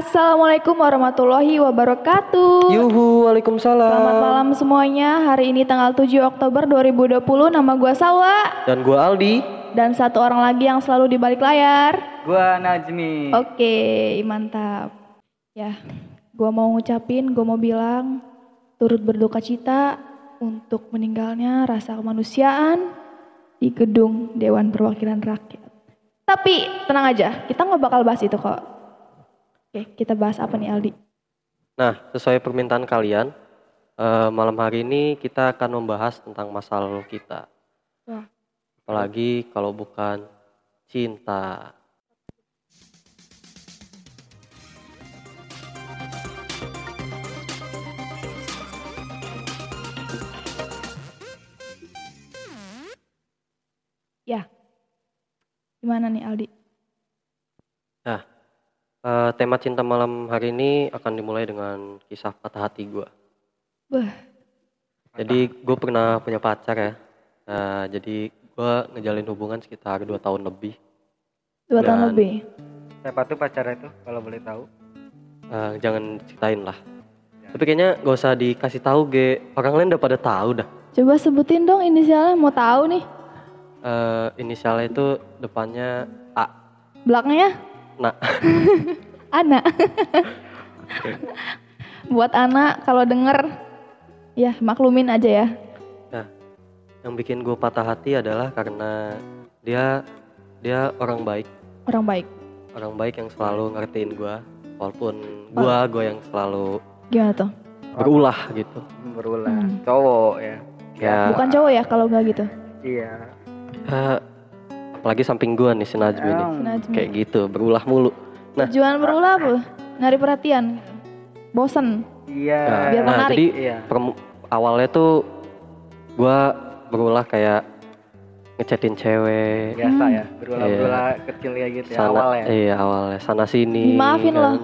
Assalamualaikum warahmatullahi wabarakatuh. Yuhu, waalaikumsalam. Selamat malam semuanya. Hari ini tanggal 7 Oktober 2020. Nama gua Salwa Dan gua Aldi. dan satu orang lagi yang selalu di balik layar. Gua Najmi. Oke, mantap. Ya, gua mau ngucapin, gua mau bilang turut berduka cita untuk meninggalnya rasa kemanusiaan di gedung Dewan Perwakilan Rakyat. Tapi tenang aja, kita nggak bakal bahas itu kok. Oke, kita bahas apa nih Aldi? Nah, sesuai permintaan kalian, eh, malam hari ini kita akan membahas tentang masa lalu kita. Wah. Apalagi kalau bukan cinta. Ya, gimana nih Aldi? Eh, tema cinta malam hari ini akan dimulai dengan kisah patah hati gua. Wah. Jadi gue pernah punya pacar ya. Eh, jadi gua ngejalin hubungan sekitar dua tahun lebih. Dua tahun lebih. Siapa tuh pacarnya itu kalau boleh tahu? Eh, jangan ceritain lah. Tapi kayaknya gak usah dikasih tahu ge. Orang lain udah pada tahu dah. Coba sebutin dong inisialnya, mau tahu nih. Eh, inisialnya itu depannya A. Belakangnya? Nah. Ana. Buat anak kalau denger, ya maklumin aja ya. Yang bikin gue patah hati adalah karena dia dia orang baik, Orang baik. orang baik yang selalu ngertiin gue, walaupun gue gue yang selalu Gimana tuh? berulah gitu. Berulah. Hmm. Cowok ya. Ya, Bukan cowok ya kalau nggak gitu. Iya. eh, apalagi samping gue nih si Najmi nih, Em, Najmi. kayak gitu berulah mulu. nah. Tujuan berulah apa? Nyari perhatian. Bosen. Iya. Nah, Biar nah, menarik. jadi Iya. awalnya tuh gue berulah kayak ngechatin cewek, Biasa Hmm. ya. Berulah-berulah kecil kayak gitu ya sana awal ya. iya awalnya sana sini Dimaafin kan. loh.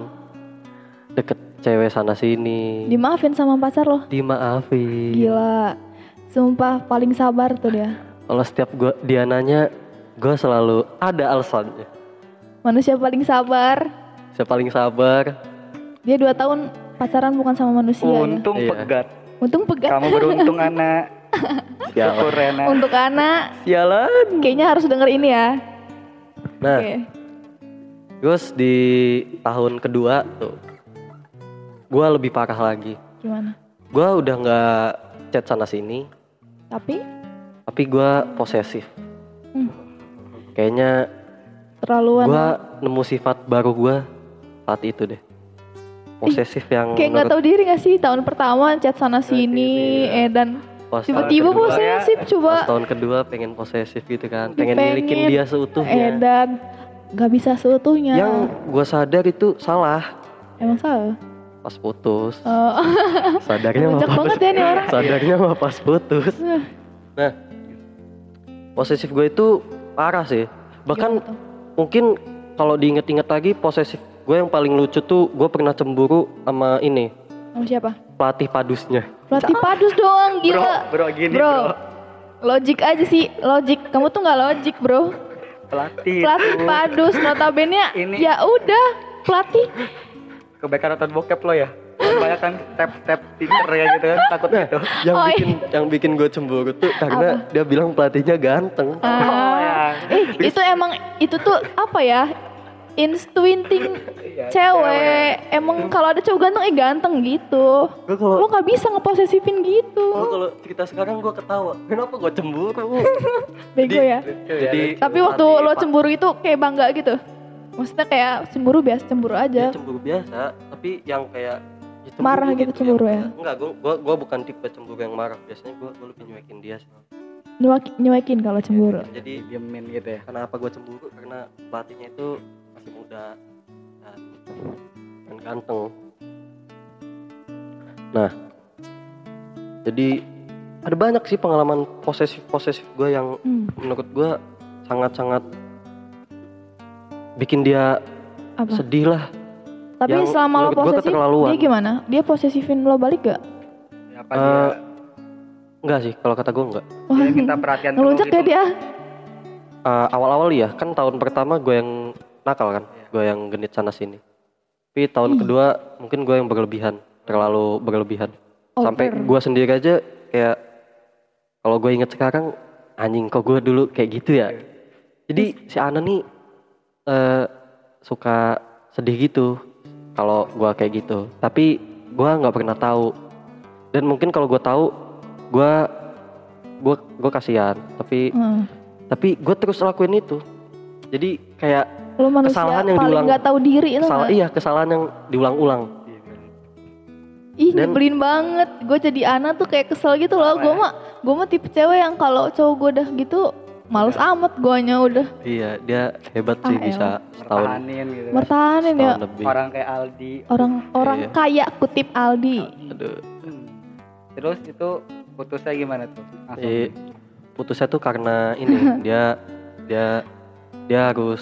deket cewek sana sini Dimaafin sama pacar lo. dimaafin Gila. Sumpah paling sabar tuh dia. kalau setiap gua dia nanya gue selalu ada alasannya Manusia paling sabar. saya paling sabar Dia dua tahun pacaran bukan sama manusia ya. Untung Iya. pegat. Untung pegat. Kamu beruntung anak. Syukur Rena. Untuk anak, sialan kayaknya harus denger ini ya. nah Oke. terus di tahun kedua tuh gue lebih parah lagi Gimana? gue udah nggak chat sana sini Tapi tapi gue posesif Hmm. Kayaknya terlaluan. gue nemu sifat baru gue saat itu deh posesif yang Kayak nggak tahu diri gak sih tahun pertama chat sana sini, iya. eh dan pas tiba-tiba posesif pas coba, tahun kedua pengen posesif gitu kan pengen Pengen. milikin dia eh seutuhnya dan nggak bisa seutuhnya. yang gue sadar itu salah Emang salah. pas putus Oh, sadarnya mah pas, banget ya nih orang. sadarnya mah pas putus nah posesif gue itu parah sih bahkan tuh? mungkin kalau diinget-inget lagi posesif gue yang paling lucu tuh gue pernah cemburu sama ini sama siapa? pelatih padusnya Pelatih padus doang, Bro, gila. bro gini Bro. bro. Logik aja sih, logik. Kamu tuh nggak logik, bro. Pelatih. Pelatih tuh. padus, notabene Ini- ya udah pelatih. Kebaikan nonton bokep lo ya. Banyak kan step-step Tinder ya gitu kan. Takut gitu. yang Oh, bikin yang bikin gue cemburu tuh karena dia bilang pelatihnya ganteng Oh, Ah. ya. Eh, itu emang itu tuh apa ya? Instincting Iya, cewek. Emang kalau ada cowok ganteng eh ganteng gitu. gue kalau Lo nggak bisa ngeposesifin gitu. Gua kalau cerita sekarang gue ketawa kenapa gue cemburu Bego ya. jadi Tapi waktu lo cemburu itu kayak bangga gitu. Maksudnya kayak cemburu biasa cemburu ya, aja. cemburu biasa tapi yang kayak ya Marah gitu cemburu ya? enggak gue gua, gua bukan tipe cemburu yang marah biasanya gue gue lebih nyuekin dia sih Nyuak- Nyuekin kalau cemburu. jadi Diemin gitu ya. kenapa gue cemburu karena pelatihnya itu masih muda dan, dan ganteng nah jadi ada banyak sih pengalaman posesif posesif gue yang Hmm, menurut gue sangat-sangat bikin dia apa? sedih lah Tapi yang selama lo posesif, dia gimana? Dia posesifin lo balik gak? Apa Eh, dia? enggak sih kalau kata gue enggak Wah, Dia minta perhatian dulu ngelunjak gitu. ya dia. Eh, awal-awal ya kan tahun pertama gue yang nakal kan gue yang genit sana sini Tapi tahun kedua mungkin gue yang berlebihan, terlalu berlebihan. Sampai Over. gue sendiri aja kayak kalau gue inget sekarang anjing kok gue dulu kayak gitu ya. Jadi si Ana nih eh, suka sedih gitu kalau gue kayak gitu. Tapi gue nggak pernah tahu. Dan mungkin kalau gue tahu, gue gue gue kasihan. Tapi Hmm. tapi gue terus lakuin itu. Jadi kayak Lo manusia Kesalahan yang paling diulang- nggak tahu diri itu salah iya kesalahan yang diulang-ulang. Ih Dan- nyebelin banget. Gue jadi Ana tuh kayak kesel gitu loh. Gue ya? mah gue mah tipe cewek yang kalau cowok gue udah gitu males amat guanya udah Iya, dia hebat sih Ah, bisa setahun Pertahanin gitu bertahanin ya lebih. Orang kayak Aldi. orang orang Iya. kaya kutip Aldi. Aduh. Hmm. Terus itu putusnya gimana tuh? Langsung. Eh, putusnya tuh karena ini dia dia dia harus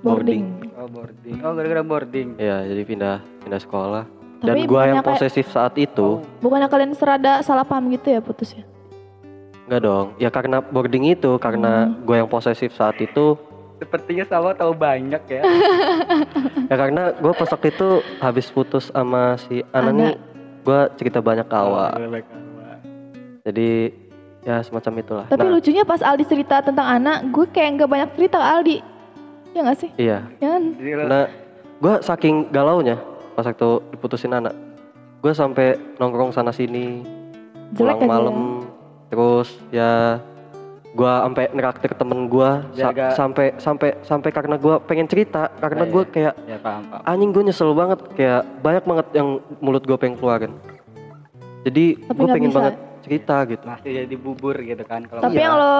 boarding. Boarding. Oh boarding. Oh gara-gara boarding. Iya, jadi pindah pindah sekolah. Tapi Dan gua yang bukannya kayak- posesif saat itu, Bukannya kalian serada salah paham gitu ya putusnya? Enggak dong. Ya karena boarding itu, karena Hmm. gue yang posesif saat itu, Sepertinya sama tahu banyak ya. ya karena gue pas waktu itu habis putus sama si Ana Ana. nih, gue cerita banyak ke. Oh. Jadi ya semacam itulah. Tapi Nah, lucunya pas Aldi cerita tentang anak, gue kayak nggak banyak cerita ke Aldi. Ya nggak sih? iya. Ya kan? Karena gue saking galaunya pas waktu diputusin anak, gue sampai nongkrong sana sini, Jelek pulang aja malam, ya. Terus ya gue sampai neraktir temen gue Jaga- sampai sampai sampai karena gue pengen cerita karena Iya, gue iya. kayak ya paham paham. anjing gue nyesel banget kayak banyak banget yang mulut gue pengen keluarin jadi Tapi gue nggak pengen bisa. banget cerita gitu Masih jadi bubur gitu kan kalau Tapi yang lo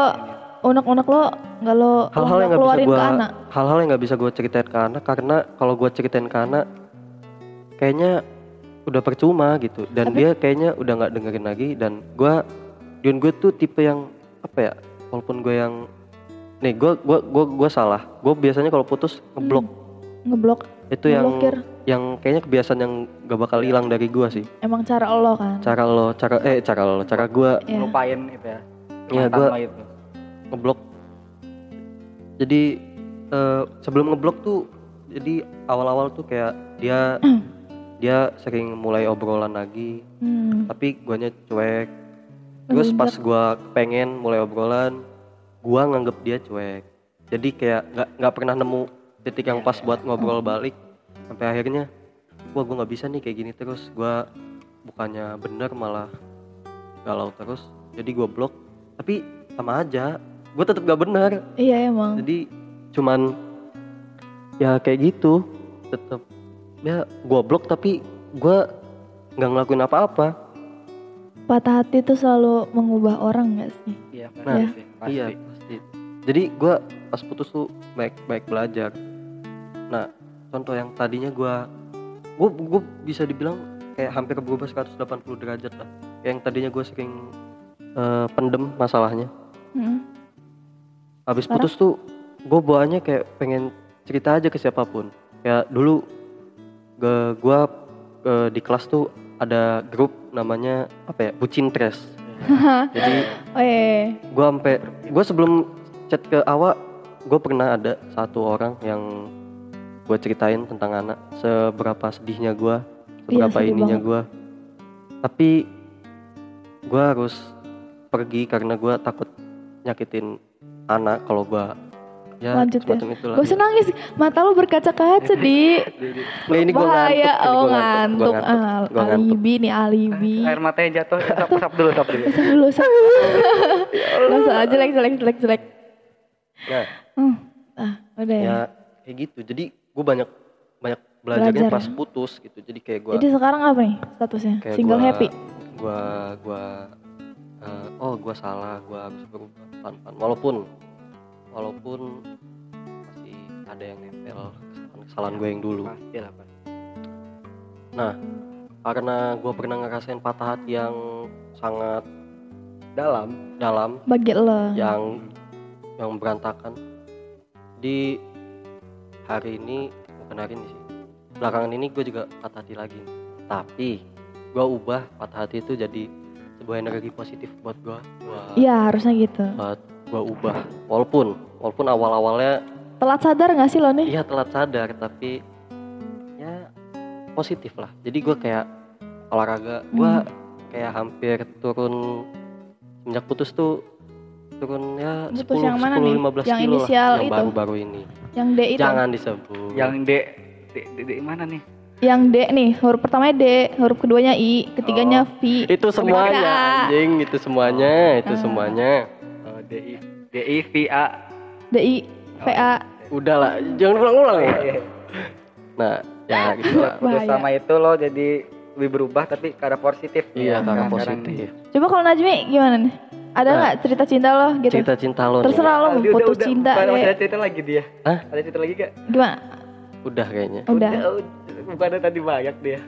unek-unek lo nggak lo hal-hal yang nggak bisa keluarin gue ke anak. hal-hal yang nggak bisa gue ceritain ke anak karena kalau gue ceritain ke anak kayaknya udah percuma gitu dan Tapi- dia kayaknya udah nggak dengerin lagi dan gue Dion gue tuh tipe yang apa ya walaupun gue yang nih gue gua gua gua salah gue biasanya kalau putus ngeblok Ngeblok itu yang ngeblokir. yang kayaknya kebiasaan yang gak bakal hilang dari gue sih emang cara lo kan. cara lo cara eh cara lo cara gue Ya. ngelupain gitu ya. Iya, itu. ngeblok jadi eh, sebelum ngeblok tuh jadi awal-awal tuh kayak dia dia sering mulai obrolan lagi Hmm. tapi guanya cuek terus pas gua pengen mulai obrolan gua nganggep dia cuek. Jadi kayak nggak nggak pernah nemu titik yang pas buat ngobrol balik. Sampai akhirnya wah gua nggak bisa nih kayak gini terus. Gua bukannya bener malah galau terus. Jadi gua blok. Tapi sama aja gua tetap gak bener. Iya emang. jadi cuman ya kayak gitu tetap ya gua blok tapi gua nggak ngelakuin apa-apa Patah hati tuh selalu mengubah orang gak sih? Iya pasti Nah, sih. Pasti. iya pasti jadi gua pas putus tuh baik baik belajar nah contoh yang tadinya gua gua gua bisa dibilang kayak hampir berubah 180 derajat lah kayak yang tadinya gua sering eh, pendem masalahnya Hmm. habis Sekarang? putus tuh gue bawaannya kayak pengen cerita aja ke siapa pun kayak dulu eh, di kelas tuh ada grup namanya apa ya bucin tres. Jadi Oh iya. gue sampai gue sebelum chat ke awak gue pernah ada satu orang yang gue ceritain tentang anak. Seberapa sedihnya gue seberapa sedih ininya gue tapi gue harus pergi karena gue takut nyakitin anak kalau gue ya Lanjut ya. itulah Gak usah nangis, mata lo berkaca-kaca di Nggak, ini gue bahaya. ngantuk, ini oh gua ngantuk, gua Ah, gua ngantuk. alibi nih alibi. Air matanya jatuh, usap, usap dulu, usap dulu. Usah dulu, usah. Gak usah, jelek, jelek, jelek, jelek. Nah, Hmm. Ah, udah ya. ya kayak gitu jadi gue banyak banyak belajarnya Belajar pas ya. putus gitu jadi kayak gue Jadi sekarang apa nih statusnya? kayak Single gua, happy? gua gua eh, oh gua salah gua harus berubah pelan-pelan walaupun walaupun masih ada yang nempel kesalahan kesalahan gue yang dulu Pasti lah, pasti. karena gua pernah ngerasain patah hati yang sangat Dalam. dalam Bagi lo. yang yang berantakan di hari ini bukan hari ini sih belakangan ini gue juga patah hati lagi tapi gue ubah patah hati itu jadi sebuah energi positif buat gue Iya harusnya gitu. buat gue ubah walaupun walaupun awal awalnya Telat sadar gak sih lo nih? iya telat sadar tapi ya positif lah jadi gue kayak olahraga gue kayak hampir turun semenjak putus tuh turun ya Putus 10 yang mana 10 nih? 15 Yang kilo inisial lah yang itu? baru-baru ini Yang D itu. jangan disebut Yang D, D, D, D mana nih? Yang D nih, huruf pertamanya D, huruf keduanya I, ketiganya Oh. V. itu semuanya anjing itu semuanya itu Ah. semuanya D I D I V A. D I V A. udah lah jangan ulang-ulang ya Iya. nah ya gitu lah Udah sama itu lo jadi lebih berubah tapi ke arah positif. iya ya, karena positif Coba kalau Najmi gimana nih? Ada Nah. nggak cerita cinta lo gitu? cerita cinta lo nih Terserah lo Ah, mau udah- putus udah- cinta bukan, kayak ada cerita lagi dia. Hah? Ada cerita lagi gak? gimana? udah kayaknya Udah. Bukannya tadi banyak dia.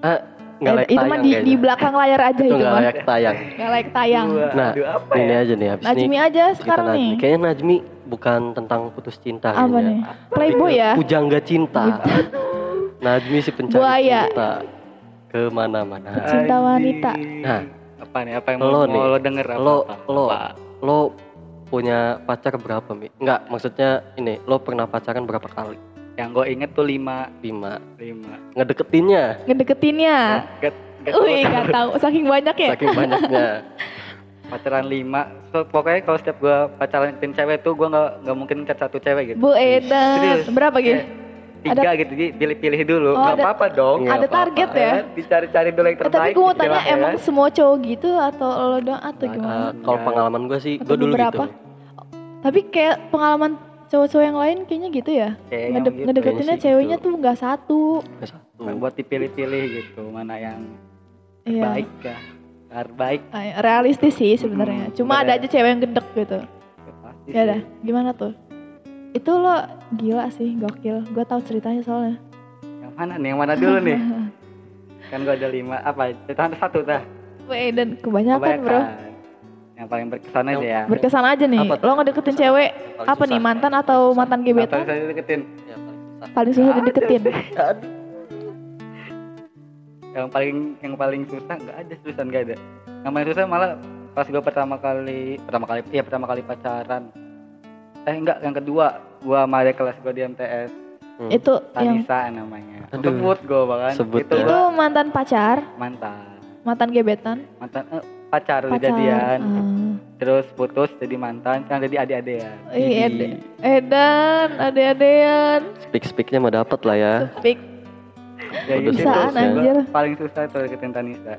ah nggak Eh, layak itu mah tayang di, kayaknya. di belakang layar aja itu itu nggak mah. layak tayang Nggak layak tayang. Dua. nah Aduh, apa ini ya? aja nih habis Najmi ini aja sekarang Najmi. nih. kayaknya Najmi bukan tentang putus cinta Apa kayaknya. nih? Playboy ya? Pujangga cinta. Najmi si pencari Buaya. cinta ke mana-mana. Cinta wanita. Nah. Apa nih? Apa yang Lo mau, nih, mau lo denger apa? Lo apa? lo Apa? lo punya pacar berapa mi? Enggak, maksudnya ini lo pernah pacaran berapa kali? Yang gue inget tuh lima. Lima. Lima. Ngedeketinnya Ngedeketinnya. Get, get Wih, nggak tahu. Saking banyak ya. saking banyaknya. pacaran lima. So, pokoknya kalau setiap gue pacaran cewek tuh gue nggak nggak mungkin ngecat satu cewek gitu. Bu Edan. Serius. Berapa gitu? Tiga gitu, jadi pilih-pilih dulu. Oh, Gak ada- apa-apa dong. Nggak Ada apa-apa. target ya? Eh, Dicari-cari dulu yang Eh, terbaik. tapi gue mau tanya istilahnya, emang semua cowok gitu atau lo doang atau Nah, gimana? eh, kalau pengalaman gue sih, gue dulu beberapa? gitu. Tapi kayak pengalaman cowok-cowok yang lain kayaknya gitu ya. Kayaknya Ngede gitu. ngedeketinnya sih ceweknya gitu. tuh nggak satu. Ke Satu. Nah, buat dipilih-pilih gitu mana yang Iya. baik kah terbaik Ah, Realistis sih sebenarnya. Hmm, Cuma ada aja cewek yang gedek gitu. ya Ya dah, gimana tuh? Itu lo gila sih, gokil. Gue tahu ceritanya soalnya. yang mana nih yang mana dulu nih kan gua ada lima apa cerita satu dah Weh, dan kebanyakan, bro. Yang paling berkesan aja ya Berkesan aja nih. Apa tuh? Lo ngedeketin cewek Paling apa nih susah. mantan atau mantan gebetan? yang saya deketin Ya, paling susah. Paling susah dideketin. yang paling yang paling susah nggak ada susah nggak ada yang paling susah malah pas gua pertama kali pertama kali iya pertama kali pacaran eh enggak yang kedua gua sama adik kelas gua di MTS Hmm. Itu yang Tanisa namanya Aduh. sebut gua bahkan Sebut itu ya. itu mantan pacar, mantan mantan gebetan, mantan eh, pacar, udah pacar. jadian Ah. terus putus jadi mantan kan jadi adik-adikan Ih, Ed- Edan, ade-adean, Speak-speaknya mau dapet lah ya. speak. ya gitu Bisaan, anjir. Paling susah tuh deketin Tanisa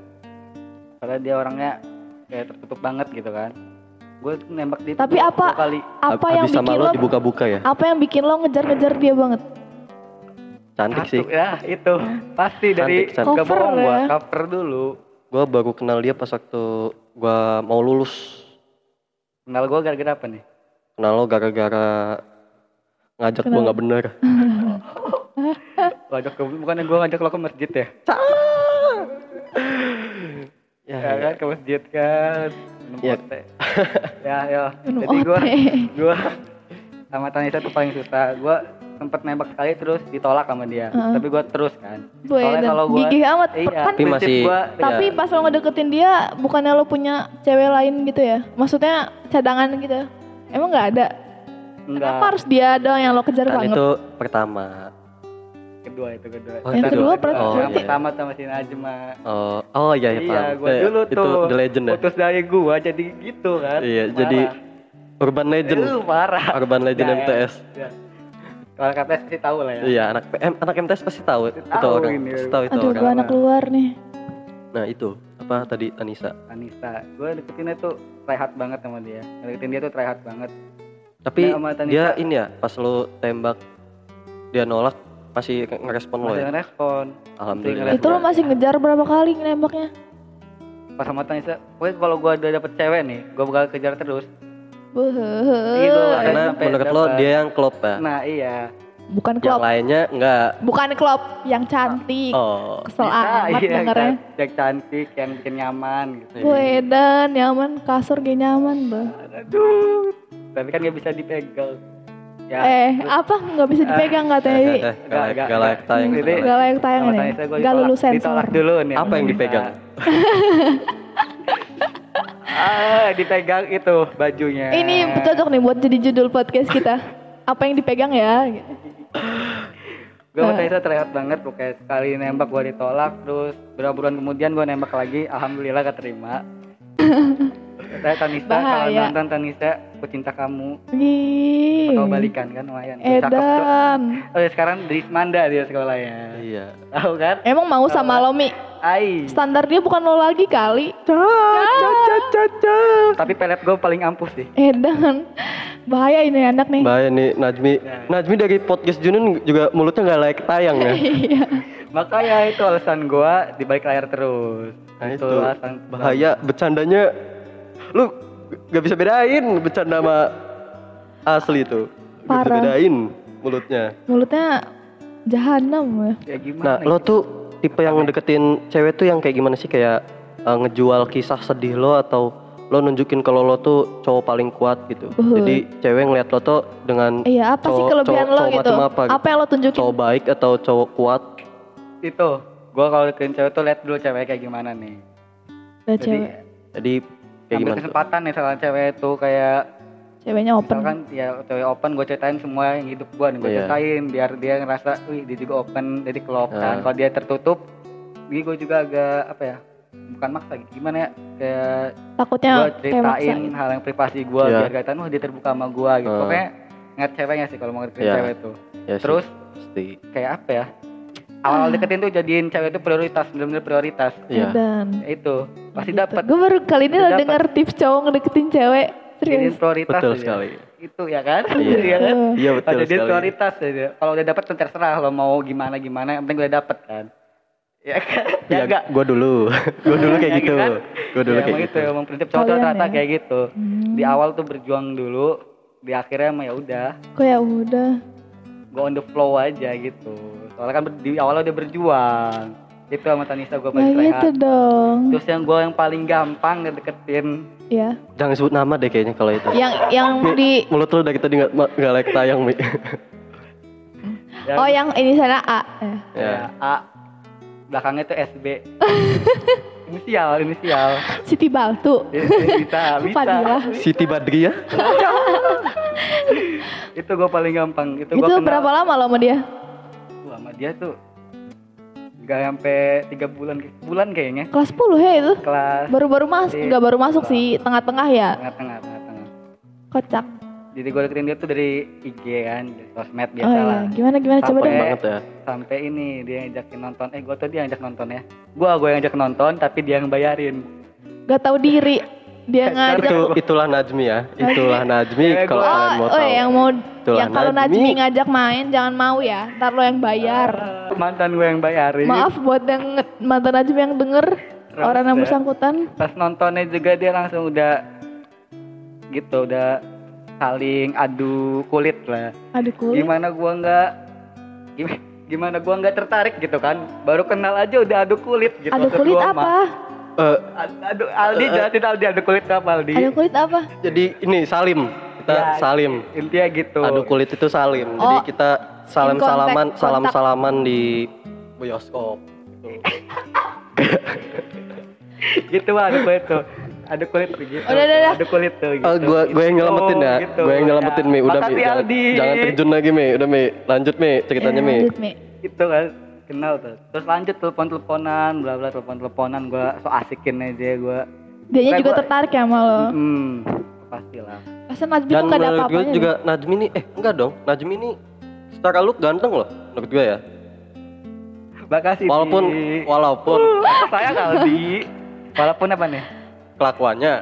karena dia orangnya kayak tertutup banget gitu kan gue nembak dia Tapi apa- kali Apa Habis yang sama bikin lo lo dibuka-buka ya. apa yang bikin lo ngejar-ngejar dia banget? Cantik satu sih. ya itu pasti dari Cantik, cantik. gak Cover bohong gua ya. cover dulu Gue baru kenal dia pas waktu gue mau lulus. kenal gue gara-gara apa nih? Kenal lo gara-gara ngajak gue nggak bener. Lo ajak ke bukannya gue ngajak lo ke masjid ya? Ya, ya kan ke masjid kan. Ote. ya ya. Minum jadi gue gue sama Tanisa tuh paling susah gue sempet nembak sekali terus ditolak sama dia Heeh. tapi gue terus kan Soalnya Edan, kalau gua- gigih amat. iya Kan, Tapi masih- gua, tapi Iya. pas lo ngedeketin dia, bukannya lo punya cewek lain gitu ya? Maksudnya cadangan gitu? Emang nggak ada? enggak Kenapa harus dia doang yang lo kejar kan banget? itu pertama. kedua itu kedua Oh, Yang kedua kedua. berarti- yang berarti- pertama sama si Najma Oh, oh iya ya iya paham. gue Eh, dulu itu tuh The Legend ya. putus dari gua jadi gitu kan Iya, Parah. jadi Urban Legend. Uh, parah Urban Legend Ya, ya. MTS. Ya. Kalau KTS sih tahu lah ya. Iya, anak PM, anak MTS pasti tahu itu Tahu orang. ini. Pasti tahu itu Aduh, orang. gue anak luar nih. Nah, itu apa tadi Anissa. Tanisa. Gue deketinnya tuh rehat banget sama dia. Deketin dia tuh rehat banget. Tapi Nah, dia ini ya, pas lo tembak dia nolak masih nge- ngerespon lo Masih ya. ngerespon. Alhamdulillah. Masih Itu lo masih ngejar berapa kali nembaknya? Pas sama Tanisa, pokoknya kalau gue udah dapet cewek nih, gue bakal kejar terus. Gitu, Karena sampai menurut lo dia yang klop ya. Nah iya. Bukan yang klop, lainnya enggak. bukan klop, yang cantik. Oh. Kesel Bisa, amat iya, dengernya. yang, yang cantik, yang bikin nyaman gitu. Gue edan, nyaman, kasur gak nyaman, bro. Aduh. Tapi kan gak bisa dipegang. Ya, eh, terus- apa nggak bisa dipegang katanya Eh, ini? eh, eh, gak layak- gak layak tayang. Gak layak. Tayang ini. Gua Gak ditolak- lulus sensor. Ditolak dulu nih. Apa yang dipegang? Ah, dipegang itu bajunya. Ini cocok nih buat jadi judul podcast kita. Apa yang dipegang ya? gue sama Tanisa terlihat banget pokoknya sekali nembak gue ditolak terus beberapa bulan kemudian gue nembak lagi alhamdulillah keterima saya Tanisa kalau nonton Tanisa aku cinta kamu Ih. atau balikan kan lumayan Cakep. Edan. oh ya sekarang di Manda dia sekolahnya Iya. tahu kan Emang mau sama lo Mi? Ai Standar dia bukan lo lagi kali. tapi pelet gue paling ampuh sih Edan. Bahaya ini anak nih. Bahaya nih Najmi. Ya. Najmi dari podcast Junun juga mulutnya nggak layak tayang ya. Iya. makanya itu alasan gue di balik layar terus Nah itu alasan bahaya bercandanya lu gak bisa bedain bercanda sama asli itu. Gak bisa bedain mulutnya. Mulutnya jahanam ya. ya gimana Nah, lo tuh tipe yang deketin cewek tuh yang kayak gimana sih kayak uh, ngejual kisah sedih lo atau lo nunjukin kalau lo tuh cowok paling kuat gitu. Uh. Jadi cewek ngeliat lo tuh dengan Iya, apa sih cowok- kelebihan cowok- lo cowok gitu? macam apa gitu? yang lo tunjukin? cowok baik atau cowok kuat? itu gue kalau deketin cewek tuh lihat dulu cewek kayak gimana nih jadi cewek. Jadi kayak ambil gimana tuh? kesempatan nih salah cewek tuh kayak Ceweknya open. misalkan ya cewek open gue ceritain semua yang hidup gue nih gue Iya. ceritain biar dia ngerasa wih dia juga open jadi klop Ah. kan kalau dia tertutup jadi gue juga agak apa ya bukan maksa gitu gimana ya kayak Takutnya gue ceritain gitu. hal yang privasi gue Iya. biar kelihatan wah dia terbuka sama gue gitu Ah. pokoknya ngat ceweknya sih kalau mau deketin Iya. cewek tuh Ya sih, terus pasti. kayak apa ya awal deketin tuh jadiin cewek itu prioritas bener-bener prioritas Iya. Edan. Ya itu pasti dapat Gue baru kali ini lo dapet. denger tips cowok ngedeketin cewek. jadiin Serius. prioritas Betul aja. sekali. itu ya kan Iya. Iya kan Iya betul jadi sekali. prioritas aja. Kalau udah dapat kan terserah lo mau gimana gimana, yang penting udah dapat kan. Ya kan? Ya, Ya, enggak. gue dulu, gue dulu kayak Ya gitu, kan? gue dulu ya, kayak gitu. itu emang prinsip cowok rata-rata ya? kayak gitu. Hmm. Di awal tuh berjuang dulu, di akhirnya mah ya udah, Kok ya udah. go on the flow aja gitu. Soalnya kan di awal udah berjuang. Itu sama Tanisa gue Ya paling gitu rehat. dong. Terus yang gue yang paling gampang ngedeketin Ya. Jangan sebut nama deh kayaknya kalau itu. Yang yang di Mulut lu dari tadi nggak nggak layak tayang mi. yang, Oh yang ini sana A. Eh. ya, ya. A belakangnya tuh SB. inisial, inisial. Siti Baltu. Eh, bisa, bisa. Siti Badria. itu gue paling gampang itu, Itu gua kenal berapa lama lo sama dia? Dia tuh nggak sampai tiga bulan bulan kayaknya Kelas 10 ya itu? kelas Baru-baru masuk, nggak baru masuk sih, tengah-tengah ya. tengah-tengah tengah-tengah Kocak. jadi gue deketin dia tuh dari IG kan dari sosmed Oh biasa iya, lah gimana gimana coba Sampai- dong. banget ya. sampai ini dia ngajakin nonton eh gue tuh dia ngajak nonton ya gue gue yang ngajak nonton tapi dia yang bayarin Gak tahu diri. Dia ngajak. Itu itulah Najmi ya. Itulah Najmi Ya, kalau kalian mau Oh, oh tahu. ya, yang mau Itulah yang kalau Najmi. Najmi ngajak main jangan mau ya. Ntar lo yang bayar. mantan gue yang bayarin Maaf buat yang mantan Najmi yang denger Terus orang yang ya. bersangkutan. pas nontonnya juga dia langsung udah gitu udah saling adu kulit lah Aduh kulit. gimana gua nggak gimana, gimana gua nggak tertarik gitu kan baru kenal aja udah adu kulit gitu maksud kulit gua mah. Apa? Eh, Ad- adu Aldi jelasin Aldi adu kulit apa Aldi Aduh kulit apa? jadi ini Salim. Kita Ya, Salim. intinya gitu Adu kulit itu salim. Jadi Oh, kita salam contact, salaman, kontak. salam salaman di bioskop. Gitu. gitu mah adu kulit tuh adu kulit tuh gitu Udah, udah, udah. adu kulit tuh gitu Oh, gua gue yang nyelamatin ya. Gitu, Gue yang nyelamatin ya. Mi. Udah Mi. Makasih, Jangan, Aldi jangan terjun lagi Mi. Udah Mi. Lanjut Mi ceritanya Ya, Mi. lanjut, Mi. gitu kan kenal tuh terus lanjut telepon teleponan bla bla telepon teleponan gua so asikin aja gua Dianya Kayak juga gua- tertarik ya sama lo. hmm pastilah Masa Najmi Dan tuh gak ada menurut gue apa-apanya. juga Najmi ini eh enggak dong. Najmi ini secara look ganteng loh menurut gue ya. makasih Walaupun Di. walaupun saya Aldi walaupun apa nih kelakuannya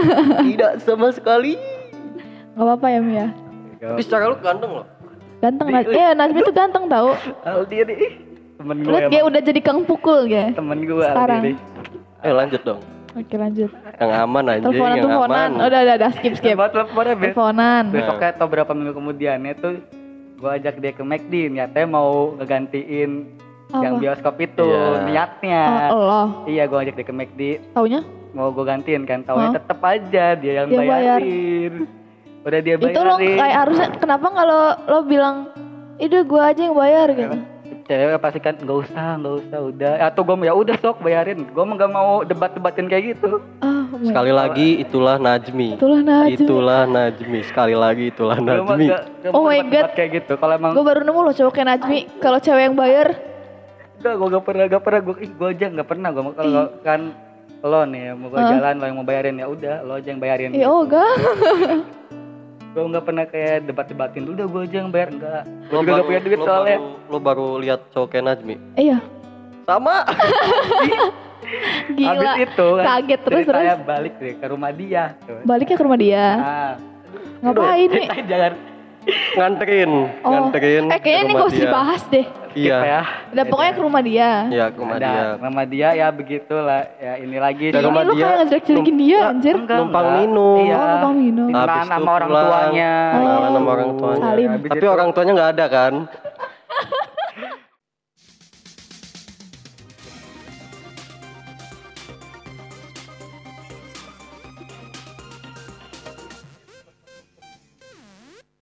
tidak sama sekali. Gak apa-apa ya Mi ya. Tapi secara look ganteng loh. Ganteng Najmi. Iya Najmi tuh ganteng tau. Aldi nih temen gue Lihat dia udah jadi kang pukul ya. temen gue Sekarang. Eh lanjut dong. Oke lanjut. Yang aman aja, Teleponan yang teleponan. aman. Udah udah udah skip skip. buat teleponnya besok Teleponan. besoknya atau berapa minggu kemudiannya tuh gue ajak dia ke McD niatnya mau ngegantiin yang Apa? bioskop itu Iya. niatnya Oh, lo. iya gue ajak dia ke McD Taunya? mau gue gantiin kan taunya Hah? tetep aja dia yang Dia bayar. bayarin udah dia bayarin Itu lo kayak harusnya kenapa lo lo bilang itu gue aja yang bayar gitu. Cewek pasti kan nggak usah nggak usah udah atau gue ya udah sok bayarin gue mah nggak mau debat debatin kayak gitu my Sekali lagi itulah Najmi. Itulah Najmi. Itulah Najmi. Sekali lagi itulah Najmi. Oh my God. kayak gitu kalau emang Gue baru nemu loh cowok kayak Najmi. Kalau cewek yang bayar, enggak gue gak pernah gak pernah gue gue aja nggak pernah gue kalau kan lo nih mau gue jalan lo yang mau bayarin ya udah lo aja yang bayarin ya oh enggak. gue nggak pernah kayak debat-debatin udah gue aja yang bayar enggak gue Lo juga gak punya duit lo soalnya baru, lo baru lihat cowok kayak Najmi. Iya, Sama. gila. habis itu kan Kaget terus terus. ceritanya balik deh ke rumah dia tuh. Baliknya ke rumah dia. ah Ngapain nih? jangan nganterin, Oh. nganterin. Eh kayaknya ini gak usah dia. dibahas deh. Iya. ya Udah pokoknya ke rumah dia. Iya, ke rumah Ada, dia. rumah dia ya begitulah ya ini lagi Ini rumah lu dia, kayak ngejelek-jelekin dia num- anjir. Enggak, numpang enggak. minum. Iya. Oh, numpang minum. Habis itu sama orang tuanya Oh. Kenalan sama orang tuanya. Tapi orang tuanya nggak ada kan?